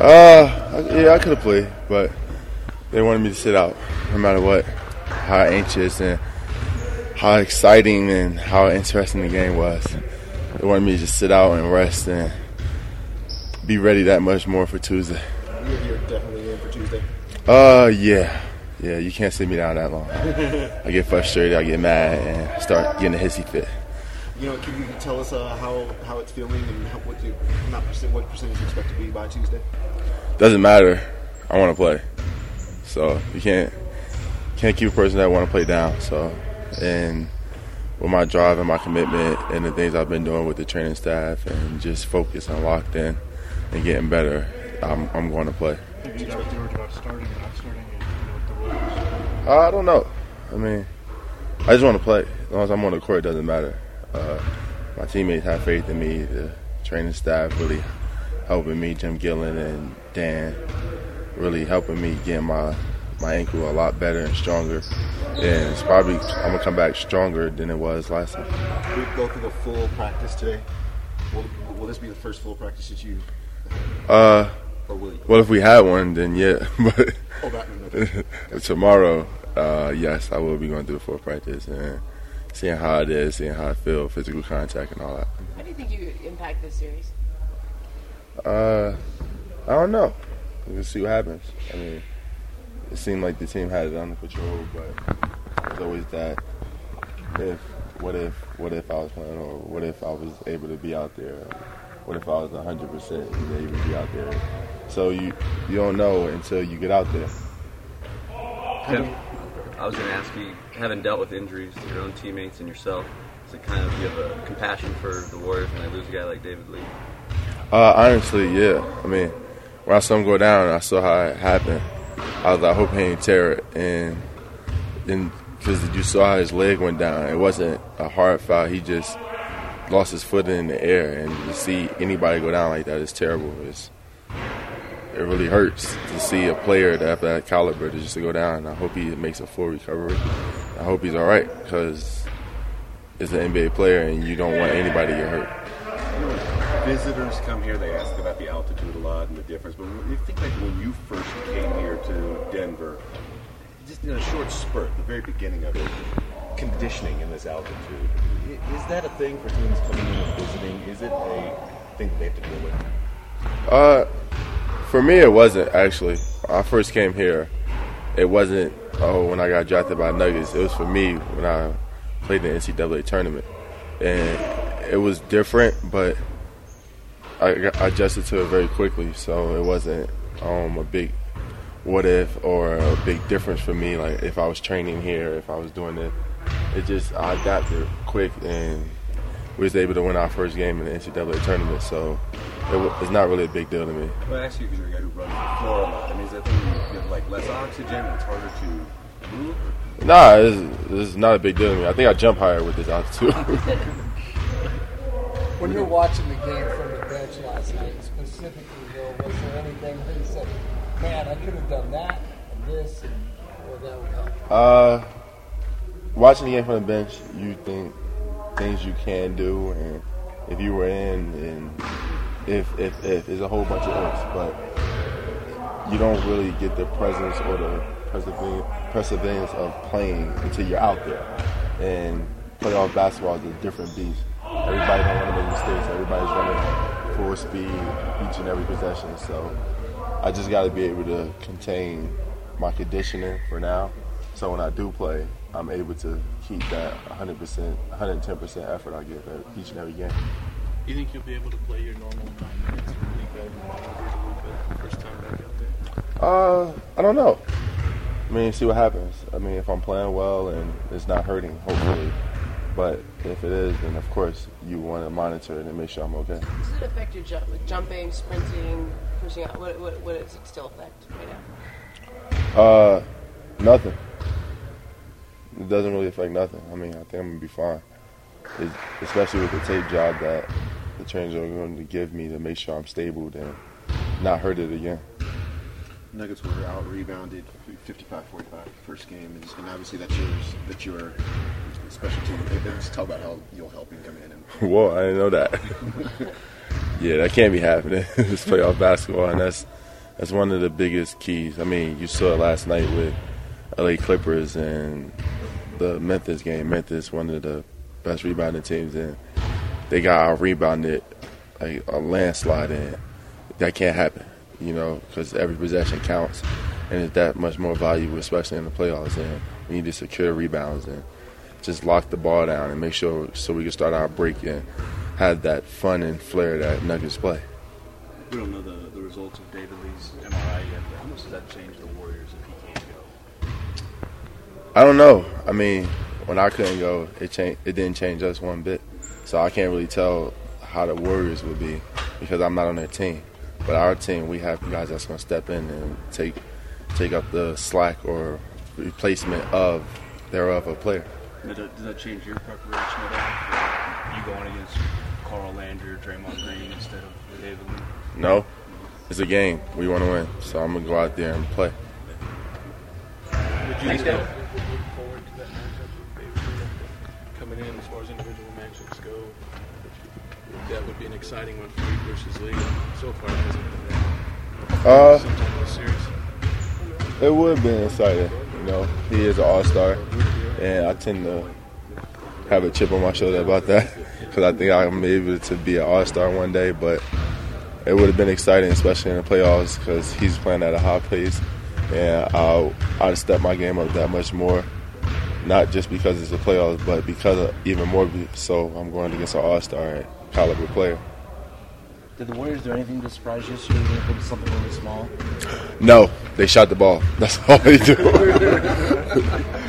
Uh, yeah, I could have played, but they wanted me to sit out no matter what. How anxious and how exciting and how interesting the game was. They wanted me to just sit out and rest and be ready that much more for Tuesday. You're, definitely in for Tuesday. Uh, yeah. Yeah, you can't sit me down that long. I get frustrated, I get mad, and start getting a hissy fit. You know, can you tell us uh, how how it's feeling and how, what you not percent what percentage you expect to be by Tuesday? Doesn't matter. I want to play, so you can't can't keep a person that want to play down. So, and with my drive and my commitment and the things I've been doing with the training staff and just focus and locked in and getting better, I'm I'm going to play. Have you talked to George about starting or not starting and you know, what the rules? Uh, I don't know. I mean, I just want to play. As long as I'm on the court, it doesn't matter. Uh, my teammates have faith in me. The training staff really helping me. Jim Gillen and Dan really helping me get my my ankle a lot better and stronger. And it's probably I'm gonna come back stronger than it was last time. We go through the full practice today. Will, will this be the first full practice that you, Uh, or will you? well, if we had one, then yeah. But Oh, tomorrow, uh, yes, I will be going through the full practice and seeing how it is, seeing how I feel, physical contact, and all that. How do you think you impact this series? Uh, I don't know. We'll see what happens. I mean, it seemed like the team had it under control, but there's always that if, what if, what if I was playing, or what if I was able to be out there, what if I was 100% and able to be out there. So you you don't know until you get out there. Kev, I was going to ask you, having dealt with injuries to your own teammates and yourself, is it kind of you have a compassion for the Warriors when they lose a guy like David Lee? Uh, honestly, yeah. I mean, when I saw him go down, I saw how it happened. I was like, I hope he ain't tear it. And then, because you saw how his leg went down, it wasn't a hard foul. He just lost his foot in the air. And to see anybody go down like that is terrible. It's, it really hurts to see a player that have that caliber to just go down. I hope he makes a full recovery. I hope he's all right because it's an NBA player and you don't want anybody to get hurt. visitors come here, they ask about the altitude a lot and the difference. But when you think like when you first came here to Denver, just in a short spurt, the very beginning of it, conditioning in this altitude, is that a thing for teams coming in and visiting? Is it a thing that they have to deal with? Uh, for me, it wasn't actually. When I first came here, it wasn't. Oh, when I got drafted by Nuggets, it was for me when I played the NCAA tournament, and it was different, but I, adjusted to it very quickly. So it wasn't um, a big what if or a big difference for me. Like if I was training here, if I was doing it, it just I adapted quick and we was able to win our first game in the NCAA tournament. So it, it's not really a big deal to me. Well, I ask you because you're a guy who runs the floor a lot. I mean, is that thing you have like less oxygen and it's harder to move? Nah, it's, it's not a big deal to me. I think I jump higher with this altitude. When you're watching the game from the bench last night, specifically, Will, was there anything that you said, man, I could have done that and this, and, or that would help? uh, watching the game from the bench, you think things you can do, and if you were in, and if if if, a whole bunch of ifs, but you don't really get the presence or the perseverance, of playing until you're out there. And playoff basketball is a different beast. Everybody don't want to make mistakes. Everybody's running full speed each and every possession. So I just got to be able to contain my conditioning for now. So when I do play, I'm able to keep that 100%, 110% effort I give uh, each and every game. You think you'll be able to play your normal nine minutes really good and migrate a little bit the first time back out there? Uh, I don't know. I mean, see what happens. I mean, if I'm playing well and it's not hurting, hopefully. But if it is, then of course you want to monitor it and make sure I'm okay. Does it affect your jump, with jumping, sprinting, pushing out? What, what, what does it still affect right now? Uh, nothing. It doesn't really affect nothing. I mean, I think I'm gonna be fine. It, especially with the tape job that trainers are going to give me to make sure I'm stable and not hurt it again. Nuggets were out rebounded 55-45 first game, and, and obviously that's yours. That's your special team. Let's talk about how you'll help him come in. And Whoa, I didn't know that. yeah, that can't be happening. it's playoff basketball, and that's That's one of the biggest keys. I mean, you saw it last night with LA Clippers and the Memphis game. Memphis, one of the best rebounding teams, and they got rebounded like a landslide, and that can't happen, you know, because every possession counts, and it's that much more valuable, especially in the playoffs. And we need to secure rebounds and just lock the ball down and make sure so we can start our break and have that fun and flair that Nuggets play. We don't know the, the results of David Lee's MRI yet, but how much does that change the Warriors if he can't go? I don't know. I mean, when I couldn't go, it changed. It didn't change us one bit. So I can't really tell how the Warriors would be because I'm not on their team. But our team, we have guys that's going to step in and take take up the slack or replacement of thereof a player. Does that, does that change your preparation at all? For you going against Carl Landry or Draymond Green instead of David Lee? No, it's a game. We want to win, so I'm gonna go out there and play. Would you In as far as individual matchups go? That would be an exciting one for you versus Lee. So far, it hasn't been that. Uh, Sometime series. It would have been exciting. You know, he is an all star, and I tend to have a chip on my shoulder about that because I think I'm able to be an all star one day. But it would have been exciting, especially in the playoffs, because he's playing at a high pace, and I'll I'd step my game up that much more. Not just because it's the playoffs, but because of even more. So I'm going against an all star caliber player. Did the Warriors do anything to surprise you yesterday? Even if it was something really small? No, they shot the ball. That's all they do.